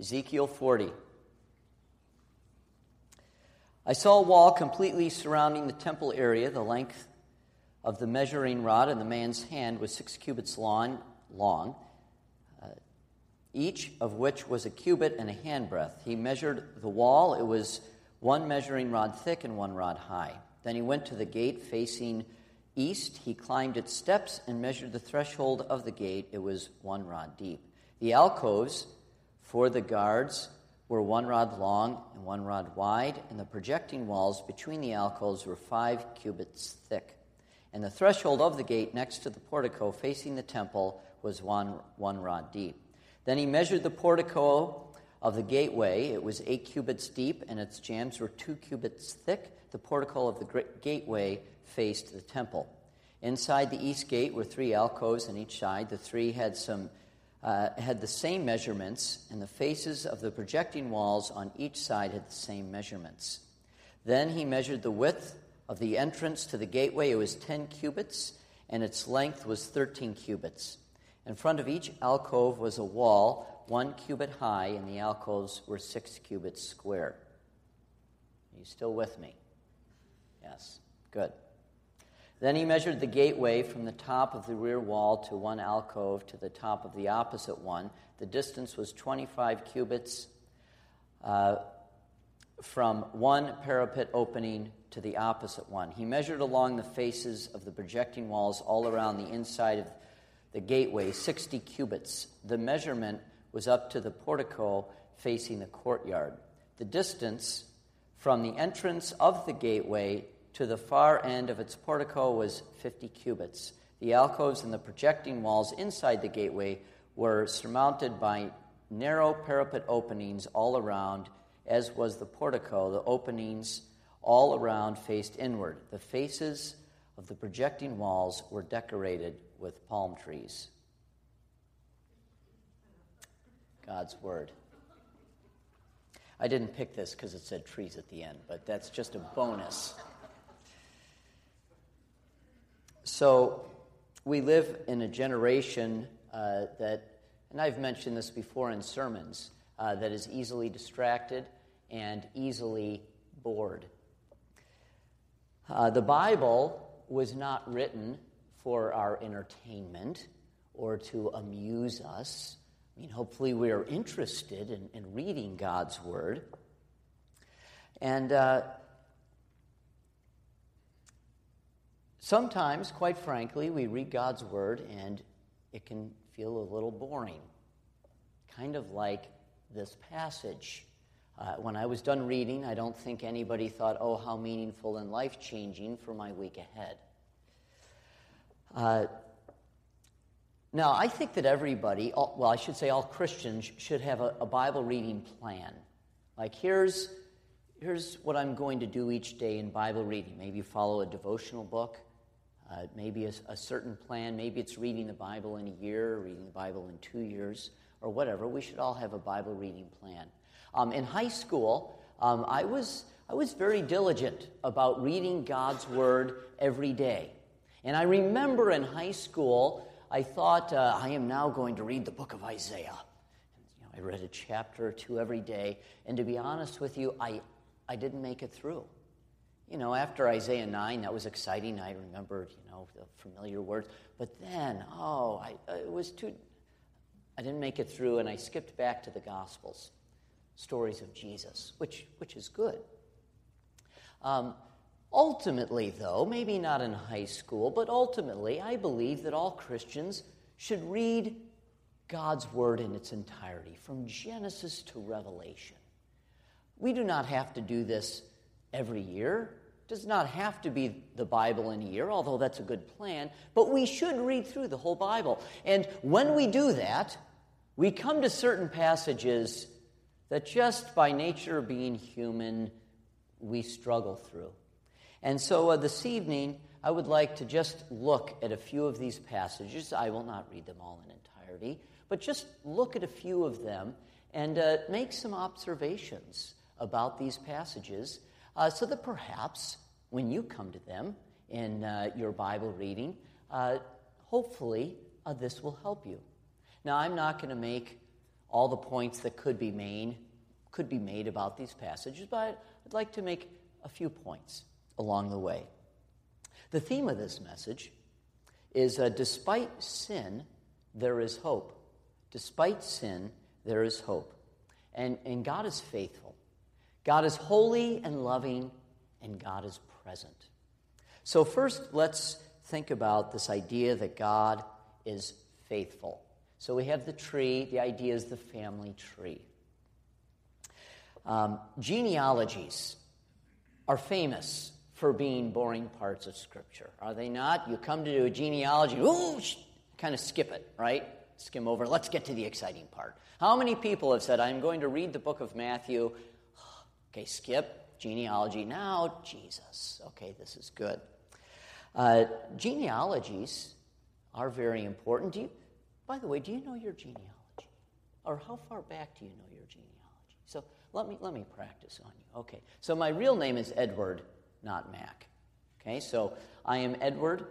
Ezekiel 40. I saw a wall completely surrounding the temple area. The length of the measuring rod in the man's hand was six cubits long, long uh, each of which was a cubit and a handbreadth. He measured the wall. It was one measuring rod thick and one rod high. Then he went to the gate facing east. He climbed its steps and measured the threshold of the gate. It was one rod deep. The alcoves for the guards were one rod long and one rod wide, and the projecting walls between the alcoves were five cubits thick. And the threshold of the gate next to the portico facing the temple was one, one rod deep. Then he measured the portico of the gateway. It was eight cubits deep, and its jambs were two cubits thick. The portico of the gateway faced the temple. Inside the east gate were three alcoves on each side. The three had some uh, had the same measurements, and the faces of the projecting walls on each side had the same measurements. Then he measured the width of the entrance to the gateway. It was 10 cubits, and its length was 13 cubits. In front of each alcove was a wall, one cubit high, and the alcoves were six cubits square. Are you still with me? Yes, good. Then he measured the gateway from the top of the rear wall to one alcove to the top of the opposite one. The distance was 25 cubits uh, from one parapet opening to the opposite one. He measured along the faces of the projecting walls all around the inside of the gateway 60 cubits. The measurement was up to the portico facing the courtyard. The distance from the entrance of the gateway to the far end of its portico was 50 cubits. The alcoves and the projecting walls inside the gateway were surmounted by narrow parapet openings all around, as was the portico. The openings all around faced inward. The faces of the projecting walls were decorated with palm trees. God's Word. I didn't pick this because it said trees at the end, but that's just a bonus. So we live in a generation uh, that, and I've mentioned this before in sermons, uh, that is easily distracted and easily bored. Uh, the Bible was not written for our entertainment or to amuse us. I mean, hopefully, we are interested in, in reading God's Word. And uh, Sometimes, quite frankly, we read God's Word and it can feel a little boring, kind of like this passage. Uh, when I was done reading, I don't think anybody thought, oh, how meaningful and life changing for my week ahead. Uh, now, I think that everybody, all, well, I should say all Christians, should have a, a Bible reading plan. Like, here's, here's what I'm going to do each day in Bible reading. Maybe follow a devotional book uh, maybe a, a, certain plan. Maybe it's reading the Bible in a year, reading the Bible in two years, or whatever. We should all have a Bible reading plan. Um, in high school, um, I, was, I was very diligent about reading God's Word every day. And I remember in high school, I thought, uh, I am now going to read the book of Isaiah. You know, I read a chapter or two every day. And to be honest with you, I, I didn't make it through you know, after Isaiah 9, that was exciting. I remembered, you know, the familiar words. But then, oh, I, it was too, I didn't make it through, and I skipped back to the Gospels, stories of Jesus, which, which is good. Um, ultimately, though, maybe not in high school, but ultimately, I believe that all Christians should read God's Word in its entirety, from Genesis to Revelation. We do not have to do this every year. Does not have to be the Bible in a year, although that's a good plan, but we should read through the whole Bible. And when we do that, we come to certain passages that just by nature of being human, we struggle through. And so uh, this evening, I would like to just look at a few of these passages. I will not read them all in entirety, but just look at a few of them and uh, make some observations about these passages uh, so that perhaps when you come to them in uh, your Bible reading, uh, hopefully uh, this will help you. Now, I'm not going to make all the points that could be made, could be made about these passages, but I'd like to make a few points along the way. The theme of this message is uh, despite sin, there is hope. Despite sin, there is hope. And, and God is faithful. God is holy and loving, and God is present. So, first, let's think about this idea that God is faithful. So, we have the tree, the idea is the family tree. Um, genealogies are famous for being boring parts of Scripture, are they not? You come to do a genealogy, ooh, kind of skip it, right? Skim over. Let's get to the exciting part. How many people have said, I'm going to read the book of Matthew? Okay, skip genealogy. Now, Jesus. Okay, this is good. Uh, genealogies are very important. Do you, by the way, do you know your genealogy? Or how far back do you know your genealogy? So let me, let me practice on you. Okay, so my real name is Edward, not Mac. Okay, so I am Edward,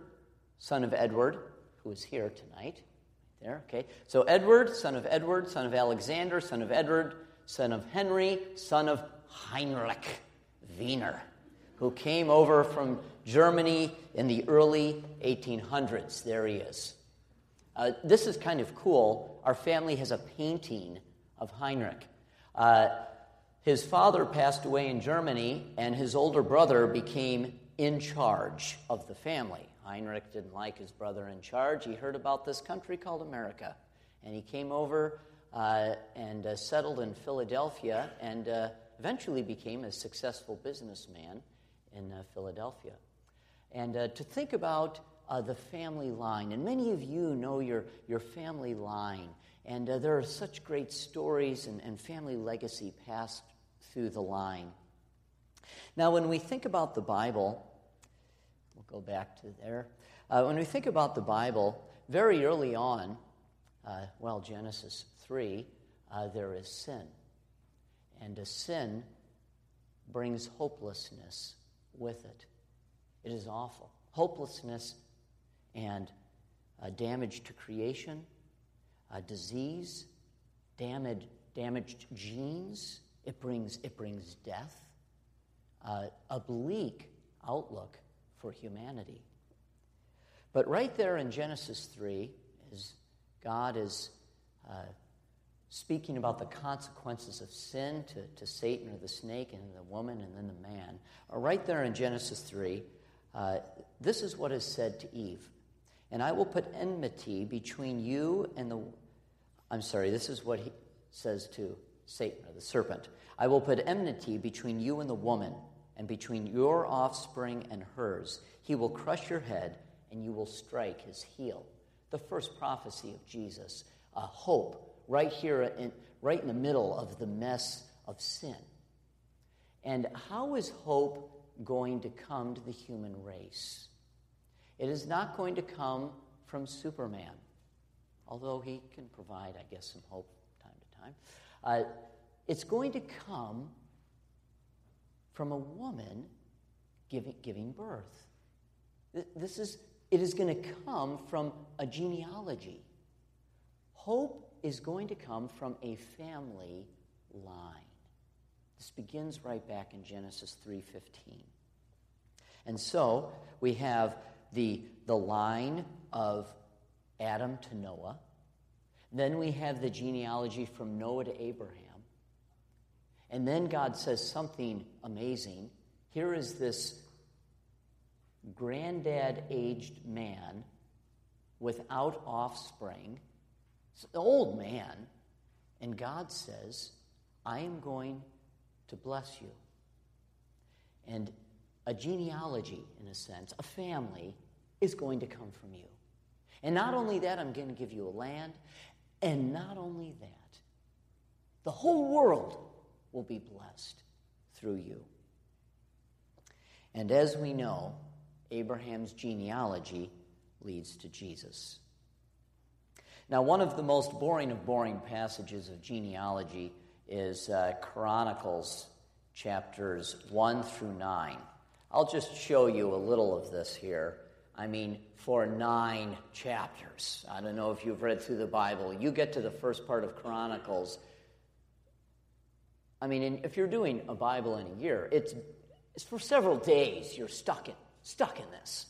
son of Edward, who is here tonight. There, okay. So Edward, son of Edward, son of Alexander, son of Edward, son of Henry, son of Heinrich Wiener, who came over from Germany in the early 1800s. There he is. Uh, this is kind of cool. Our family has a painting of Heinrich. Uh, his father passed away in Germany, and his older brother became in charge of the family. Heinrich didn't like his brother in charge. He heard about this country called America, and he came over uh, and uh, settled in Philadelphia and uh, eventually became a successful businessman in uh, Philadelphia. And uh, to think about uh, the family line, and many of you know your, your family line, and there are such great stories and, and family legacy passed through the line. Now, when we think about the Bible, We'll go back to there. Uh, when we think about the Bible, very early on, uh, well, Genesis 3, uh, there is sin. And a sin brings hopelessness with it. It is awful. Hopelessness and uh, damage to creation, uh, disease, damaged, damaged genes. It brings, it brings death, uh, a bleak outlook for humanity. But right there in Genesis 3, as God is uh, speaking about the consequences of sin to, to Satan or the snake and the woman and then the man, right there in Genesis 3, uh, this is what is said to Eve. And I will put enmity between you and the. I'm sorry, this is what he says to Satan or the serpent. I will put enmity between you and the woman and between your offspring and hers. He will crush your head, and you will strike his heel. The first prophecy of Jesus, a hope right here, in, right in the middle of the mess of sin. And how is hope going to come to the human race? It is not going to come from Superman, although he can provide, I guess, some hope from time to time. Uh, it's going to come from a woman giving, giving birth. This is, it is going to come from a genealogy. Hope is going to come from a family line. This begins right back in Genesis 3:15. And so we have the, the line of Adam to Noah. Then we have the genealogy from Noah to Abraham. And then God says something amazing. Here is this granddad aged man without offspring, old man, and God says, I am going to bless you. And a genealogy, in a sense, a family, is going to come from you. And not only that, I'm going to give you a land, and not only that, the whole world will be blessed through you. And as we know, Abraham's genealogy leads to Jesus. Now, one of the most boring of boring passages of genealogy is uh, Chronicles chapters 1 through 9. I'll just show you a little of this here I mean, for nine chapters. I don't know if you've read through the Bible. You get to the first part of Chronicles. I mean, if you're doing a Bible in a year, it's, it's for several days you're stuck in, stuck in this.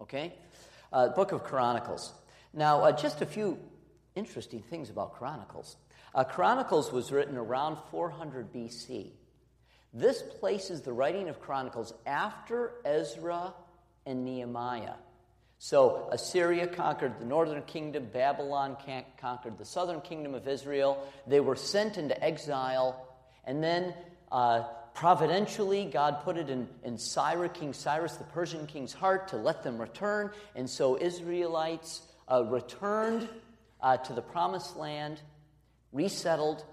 Okay? Uh, Book of Chronicles. Now, uh, just a few interesting things about Chronicles. Uh, Chronicles was written around 400 BC. This places the writing of Chronicles after Ezra and Nehemiah. So Assyria conquered the northern kingdom, Babylon conquered the southern kingdom of Israel. They were sent into exile, and then uh, providentially, God put it in, in Cyrus, King Cyrus, the Persian king's heart to let them return. And so Israelites uh, returned uh, to the promised land, resettled,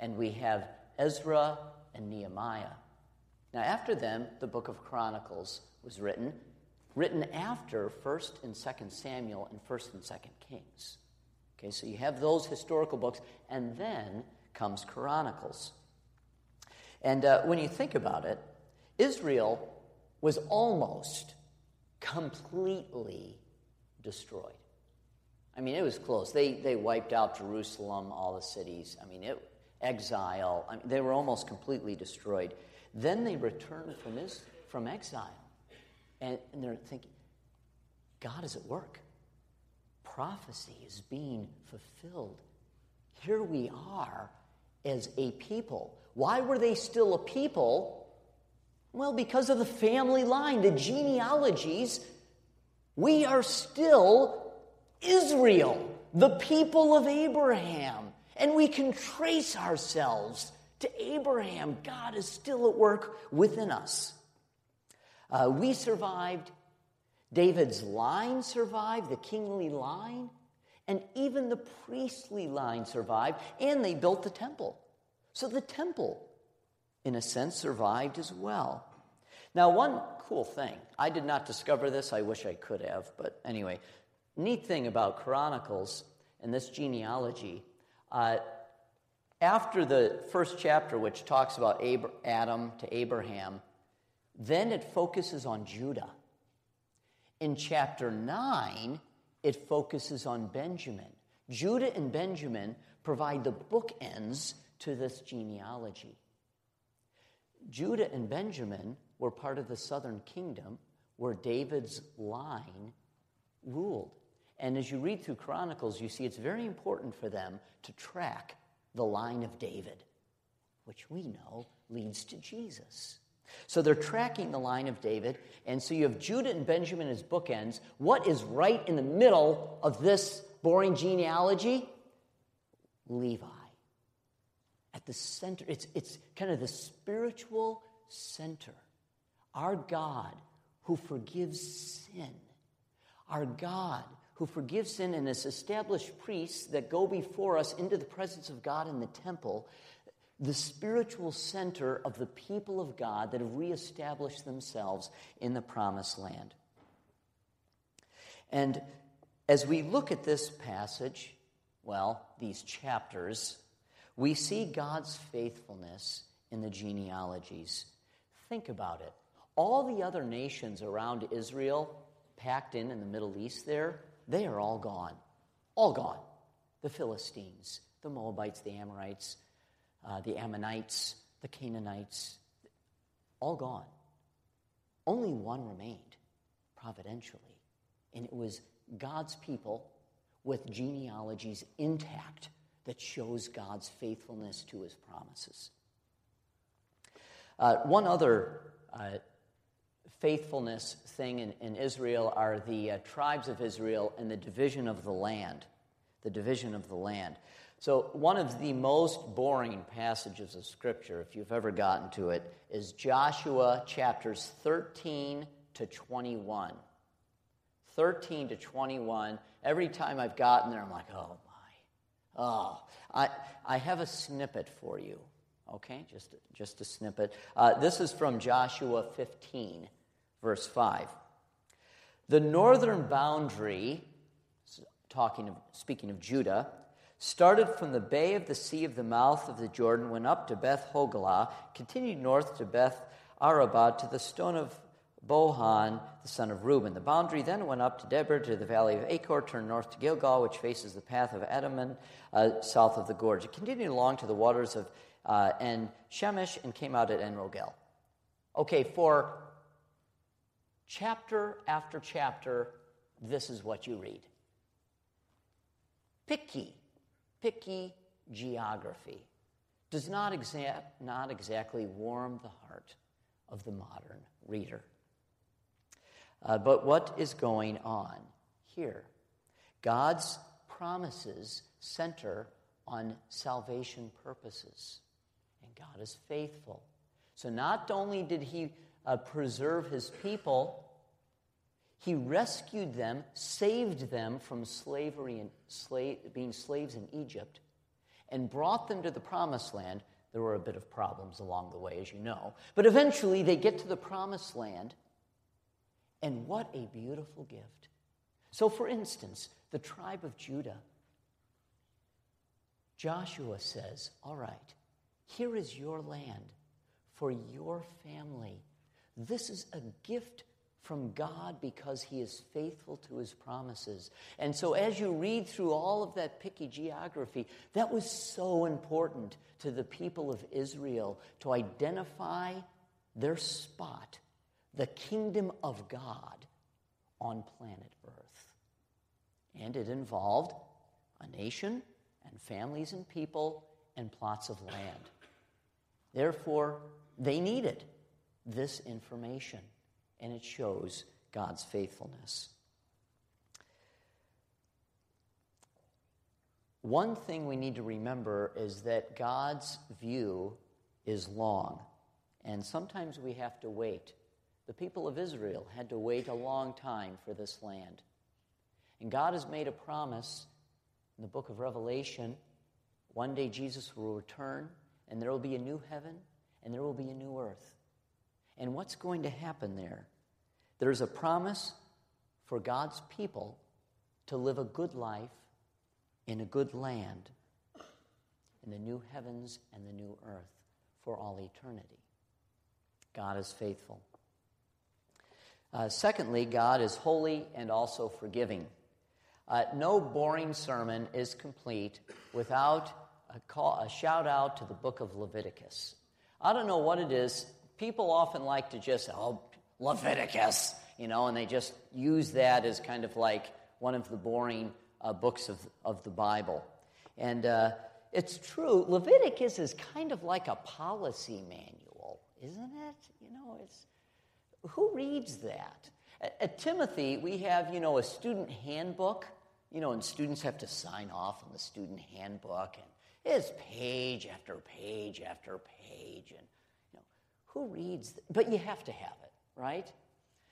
and we have Ezra and Nehemiah. Now, after them, the book of Chronicles was written, written after 1st and 2nd Samuel and 1st and 2nd Kings. Okay, so you have those historical books, and then comes Chronicles. And uh, when you think about it, Israel was almost completely destroyed. I mean, it was close. They, they wiped out Jerusalem, all the cities. I mean, it, exile. I mean, they were almost completely destroyed. Then they returned from, his, from exile. And, and they're thinking, God is at work. Prophecy is being fulfilled. Here we are as a people. Why were they still a people? Well, because of the family line, the genealogies. We are still Israel, the people of Abraham. And we can trace ourselves to Abraham. God is still at work within us. Uh, we survived. David's line survived, the kingly line, and even the priestly line survived, and they built the temple. So the temple, in a sense, survived as well. Now, one cool thing, I did not discover this, I wish I could have, but anyway, neat thing about Chronicles and this genealogy, uh, after the first chapter, which talks about Ab- Adam to Abraham, then it focuses on Judah. In chapter 9, it focuses on Benjamin. Judah and Benjamin provide the bookends to this genealogy. Judah and Benjamin were part of the southern kingdom where David's line ruled. And as you read through Chronicles, you see it's very important for them to track the line of David, which we know leads to Jesus. So they're tracking the line of David, and so you have Judah and Benjamin as bookends. What is right in the middle of this boring genealogy? Levi. At the center, it's, it's kind of the spiritual center. Our God who forgives sin. Our God who forgives sin and has established priests that go before us into the presence of God in the temple, the spiritual center of the people of God that have reestablished themselves in the promised land. And as we look at this passage, well, these chapters, we see God's faithfulness in the genealogies. Think about it. All the other nations around Israel, packed in in the Middle East there, they are all gone. All gone. The Philistines, the Moabites, the Amorites, uh, the Ammonites, the Canaanites, all gone. Only one remained, providentially, and it was God's people with genealogies intact that shows God's faithfulness to his promises. Uh, one other uh, faithfulness thing in, in Israel are the uh, tribes of Israel and the division of the land. The division of the land. So, one of the most boring passages of Scripture, if you've ever gotten to it, is Joshua chapters 13 to 21. 13 to 21. Every time I've gotten there, I'm like, oh my. Oh, I, I have a snippet for you. Okay, just, just a snippet. Uh, this is from Joshua 15 verse 5. The northern boundary, talking of, speaking of Judah, started from the bay of the sea of the mouth of the Jordan, went up to Beth Hoglah, continued north to Beth Arabah to the stone of Bohan, the son of Reuben. The boundary then went up to Debir to the valley of Achor, turned north to Gilgal, which faces the path of Adummim, uh, south of the gorge. It continued along to the waters of uh, En Shemesh and came out at En Rogel. Okay, for chapter after chapter, this is what you read. Picky, picky geography does not, exa- not exactly warm the heart of the modern reader. Uh, but what is going on here? God's promises center on salvation purposes, and God is faithful. So not only did He uh, preserve His people, He rescued them, saved them from slavery and being slaves in Egypt, and brought them to the promised land. There were a bit of problems along the way, as you know. But eventually they get to the promised land and what a beautiful gift. So, for instance, the tribe of Judah, Joshua says, All right, here is your land for your family. This is a gift from God because he is faithful to his promises. And so, as you read through all of that picky geography, that was so important to the people of Israel to identify their spot the kingdom of God on planet Earth. And it involved a nation and families and people and plots of land. Therefore, they needed this information, and it shows God's faithfulness. One thing we need to remember is that God's view is long, and sometimes we have to wait the people of Israel had to wait a long time for this land. And God has made a promise in the book of Revelation one day Jesus will return, and there will be a new heaven, and there will be a new earth. And what's going to happen there? There's a promise for God's people to live a good life in a good land, in the new heavens and the new earth for all eternity. God is faithful. Uh, secondly, God is holy and also forgiving. Uh, no boring sermon is complete without a, call, a shout out to the book of Leviticus. I don't know what it is. People often like to just, oh, Leviticus, you know, and they just use that as kind of like one of the boring uh, books of, of the Bible. And uh, it's true, Leviticus is kind of like a policy manual, isn't it? You know, it's who reads that? At, at Timothy, we have, you know, a student handbook, you know, and students have to sign off on the student handbook, and it's page after page after page, and, who reads? But you have to have it, right?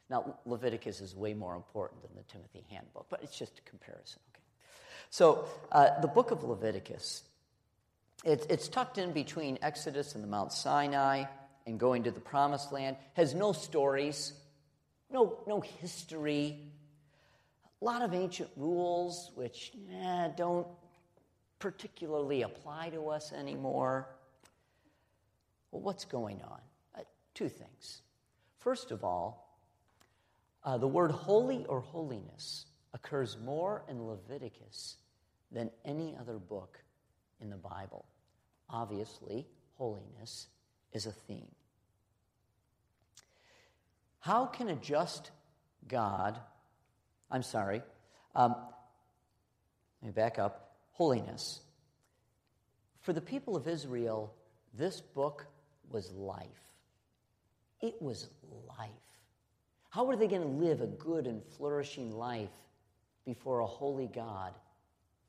Now, Leviticus is way more important than the Timothy handbook, but it's just a comparison, okay? So, uh, the book of Leviticus, it, it's tucked in between Exodus and the Mount Sinai and going to the promised land, has no stories, no, no history, a lot of ancient rules which eh, don't particularly apply to us anymore. Well, what's going on? Two things. First of all, uh, the word holy or holiness occurs more in Leviticus than any other book in the Bible. Obviously, holiness is a theme. How can a just God, I'm sorry, um, let me back up, holiness. For the people of Israel, this book was life. It was life. How were they going to live a good and flourishing life before a holy God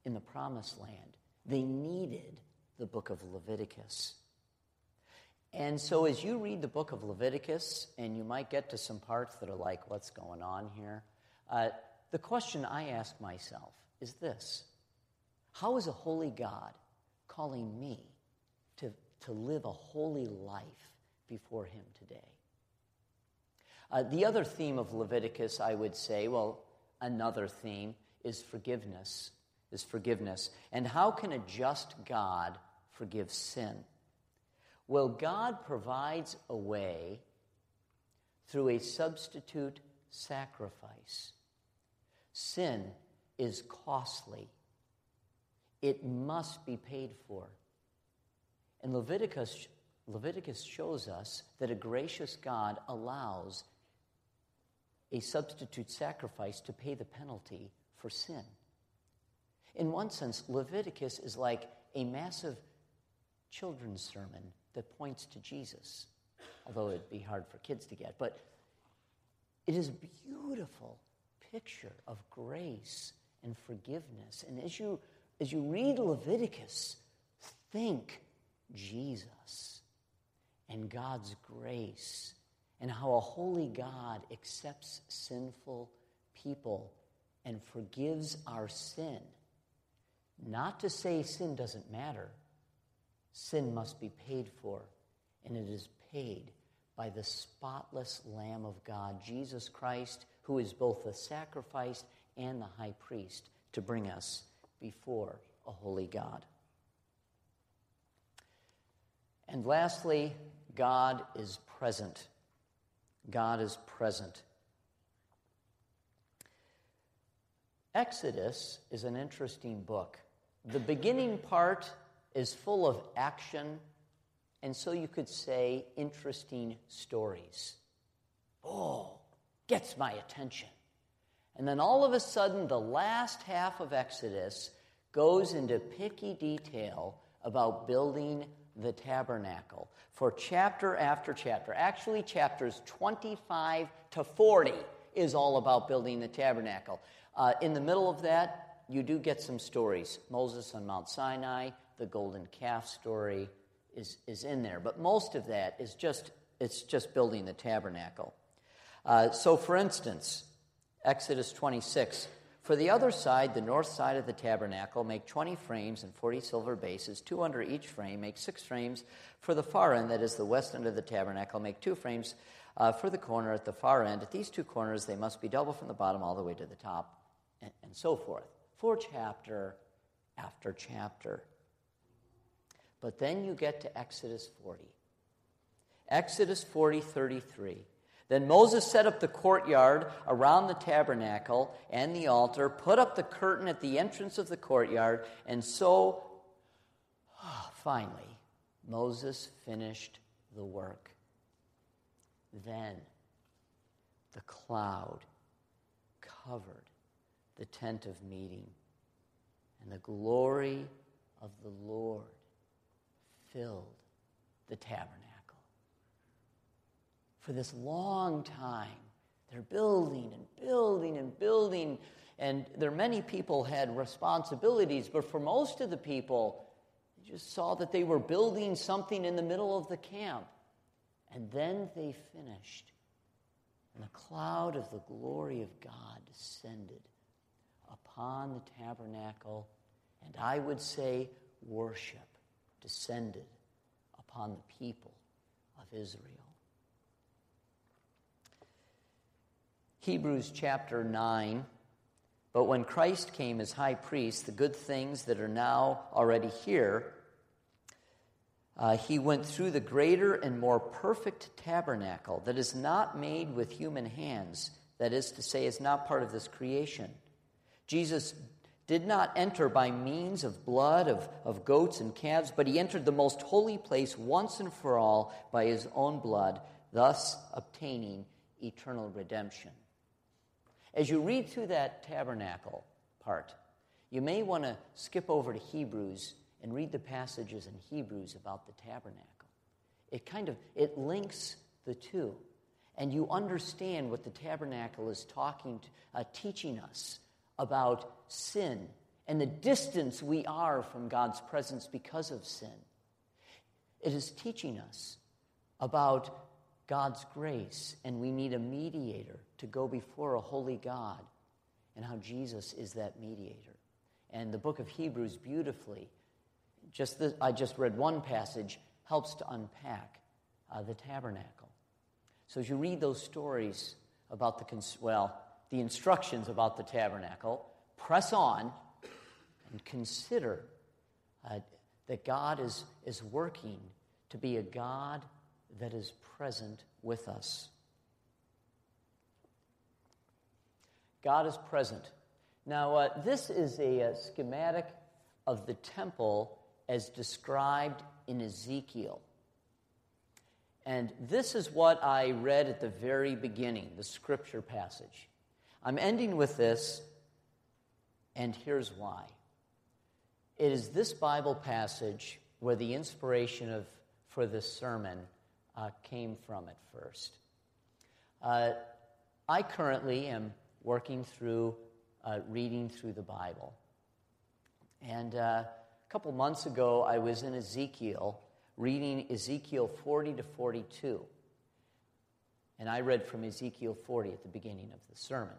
in the promised land? They needed the book of Leviticus. And so, as you read the book of Leviticus, and you might get to some parts that are like, what's going on here? Uh, the question I ask myself is this How is a holy God calling me to, to live a holy life before Him today? Uh, the other theme of Leviticus, I would say, well, another theme is forgiveness. Is forgiveness. And how can a just God forgive sin? Well, God provides a way through a substitute sacrifice. Sin is costly, it must be paid for. And Leviticus, Leviticus shows us that a gracious God allows a substitute sacrifice to pay the penalty for sin. In one sense, Leviticus is like a massive children's sermon that points to Jesus, although it'd be hard for kids to get. But it is a beautiful picture of grace and forgiveness. And as you, as you read Leviticus, think Jesus and God's grace and how a holy God accepts sinful people and forgives our sin. Not to say sin doesn't matter, sin must be paid for, and it is paid by the spotless Lamb of God, Jesus Christ, who is both the sacrifice and the high priest to bring us before a holy God. And lastly, God is present. God is present. Exodus is an interesting book. The beginning part is full of action, and so you could say interesting stories. Oh, gets my attention. And then all of a sudden, the last half of Exodus goes into picky detail about building the tabernacle for chapter after chapter. Actually, chapters 25 to 40 is all about building the tabernacle. Uh, in the middle of that, you do get some stories. Moses on Mount Sinai, the golden calf story is, is in there. But most of that is just, it's just building the tabernacle. Uh, so, for instance, Exodus 26 for the other side, the north side of the tabernacle, make 20 frames and 40 silver bases, two under each frame. Make six frames for the far end, that is the west end of the tabernacle. Make two frames uh, for the corner at the far end. At these two corners, they must be double from the bottom all the way to the top, and, and so forth. For chapter after chapter. But then you get to Exodus 40. Exodus 40, 33. Then Moses set up the courtyard around the tabernacle and the altar, put up the curtain at the entrance of the courtyard, and so, oh, finally, Moses finished the work. Then the cloud covered the tent of meeting, and the glory of the Lord filled the tabernacle for this long time. They're building and building and building, and there many people had responsibilities, but for most of the people, they just saw that they were building something in the middle of the camp. And then they finished, and the cloud of the glory of God descended upon the tabernacle, and I would say worship descended upon the people of Israel. Hebrews chapter 9. But when Christ came as high priest, the good things that are now already here, uh, he went through the greater and more perfect tabernacle that is not made with human hands, that is to say, is not part of this creation. Jesus did not enter by means of blood of, of goats and calves, but he entered the most holy place once and for all by his own blood, thus obtaining eternal redemption. As you read through that tabernacle part, you may want to skip over to Hebrews and read the passages in Hebrews about the tabernacle. It kind of it links the two, and you understand what the tabernacle is talking, to, uh, teaching us about sin and the distance we are from God's presence because of sin. It is teaching us about God's grace, and we need a mediator to go before a holy God, and how Jesus is that mediator. And the book of Hebrews beautifully, just the, I just read one passage, helps to unpack uh, the tabernacle. So as you read those stories about the, cons- well, the instructions about the tabernacle, press on and consider uh, that God is, is working to be a God that is present with us. God is present. Now, uh, this is a, a schematic of the temple as described in Ezekiel. And this is what I read at the very beginning, the scripture passage. I'm ending with this, and here's why. It is this Bible passage where the inspiration of, for this sermon uh, came from at first. Uh, I currently am working through uh, reading through the Bible. And uh, a couple months ago, I was in Ezekiel, reading Ezekiel 40 to 42. And I read from Ezekiel 40 at the beginning of the sermon.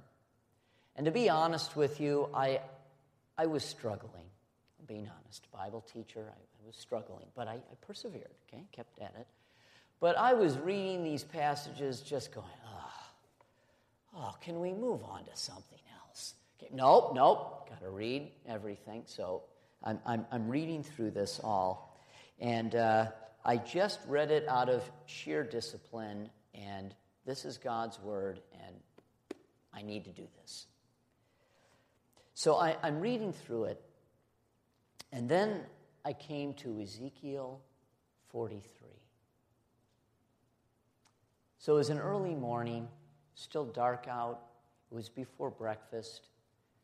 And to be honest with you, I, I was struggling. I'm being honest. Bible teacher, I, I was struggling. But I, I persevered, okay? Kept at it. But I was reading these passages just going, oh, can we move on to something else? Okay, nope, nope. Got to read everything. So I'm, I'm, I'm reading through this all. And uh, I just read it out of sheer discipline, and this is God's word, and I need to do this. So I, I'm reading through it, and then I came to Ezekiel 43. So it was an early morning, still dark out. It was before breakfast.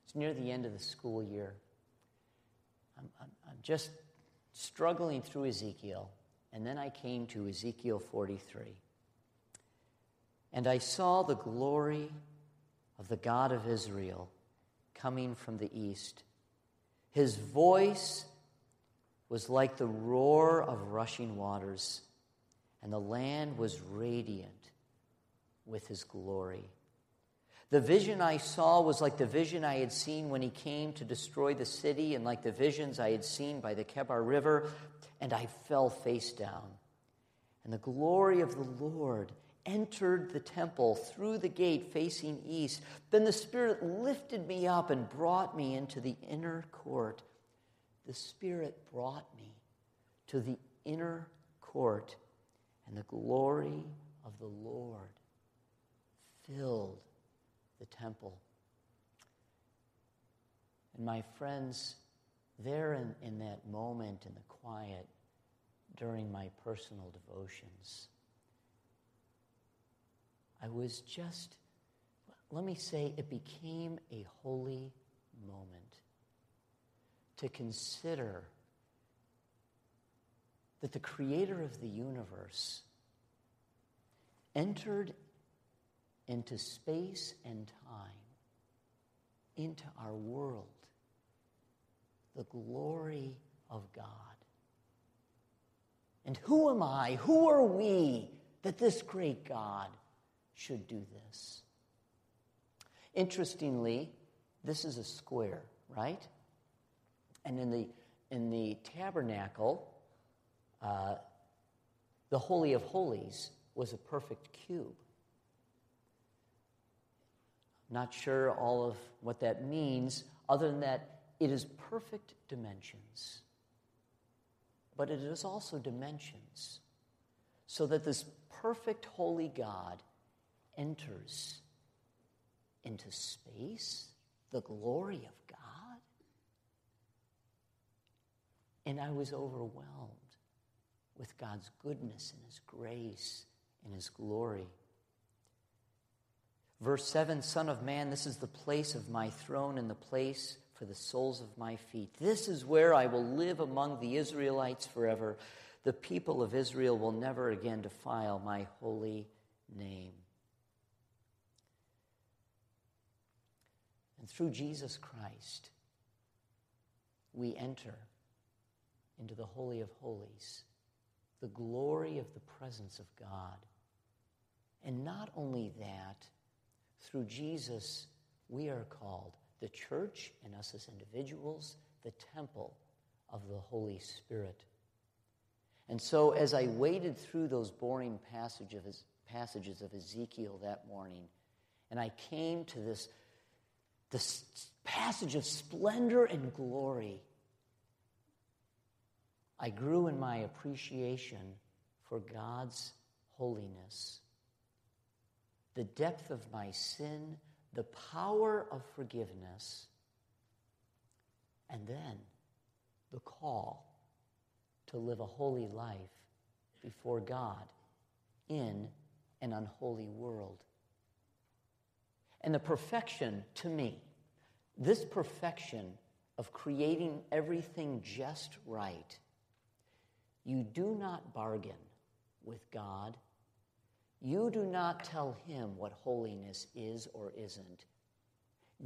It's near the end of the school year. I'm, I'm, I'm just struggling through Ezekiel, and then I came to Ezekiel 43. And I saw the glory of the God of Israel coming from the east. His voice was like the roar of rushing waters, and the land was radiant with his glory. The vision I saw was like the vision I had seen when he came to destroy the city, and like the visions I had seen by the Kebar River, and I fell face down. And the glory of the Lord entered the temple through the gate facing east. Then the Spirit lifted me up and brought me into the inner court. The Spirit brought me to the inner court, and the glory of the Lord filled the temple. And my friends, there in, in that moment in the quiet during my personal devotions, I was just, let me say, it became a holy moment to consider that the creator of the universe entered into space and time, into our world, the glory of God. And who am I? Who are we that this great God should do this? Interestingly, this is a square, right? And in the, in the tabernacle, uh, the Holy of Holies was a perfect cube. Not sure all of what that means, other than that it is perfect dimensions. But it is also dimensions, so that this perfect holy God enters into space, the glory of God. And I was overwhelmed with God's goodness and His grace and His glory. Verse 7 Son of man, this is the place of my throne and the place for the soles of my feet. This is where I will live among the Israelites forever. The people of Israel will never again defile my holy name. And through Jesus Christ, we enter into the Holy of Holies, the glory of the presence of God. And not only that, through Jesus, we are called the church and us as individuals, the temple of the Holy Spirit. And so, as I waded through those boring passages, passages of Ezekiel that morning, and I came to this, this passage of splendor and glory, I grew in my appreciation for God's holiness the depth of my sin, the power of forgiveness, and then the call to live a holy life before God in an unholy world. And the perfection, to me, this perfection of creating everything just right, you do not bargain with God. You do not tell him what holiness is or isn't.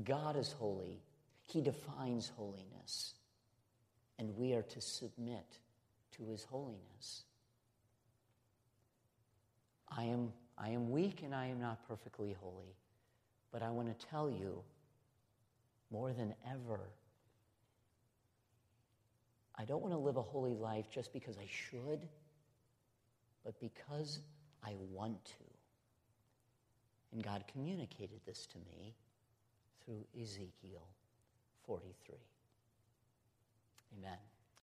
God is holy. He defines holiness. And we are to submit to his holiness. I am, I am weak and I am not perfectly holy. But I want to tell you more than ever, I don't want to live a holy life just because I should, but because I want to. And God communicated this to me through Ezekiel 43. Amen.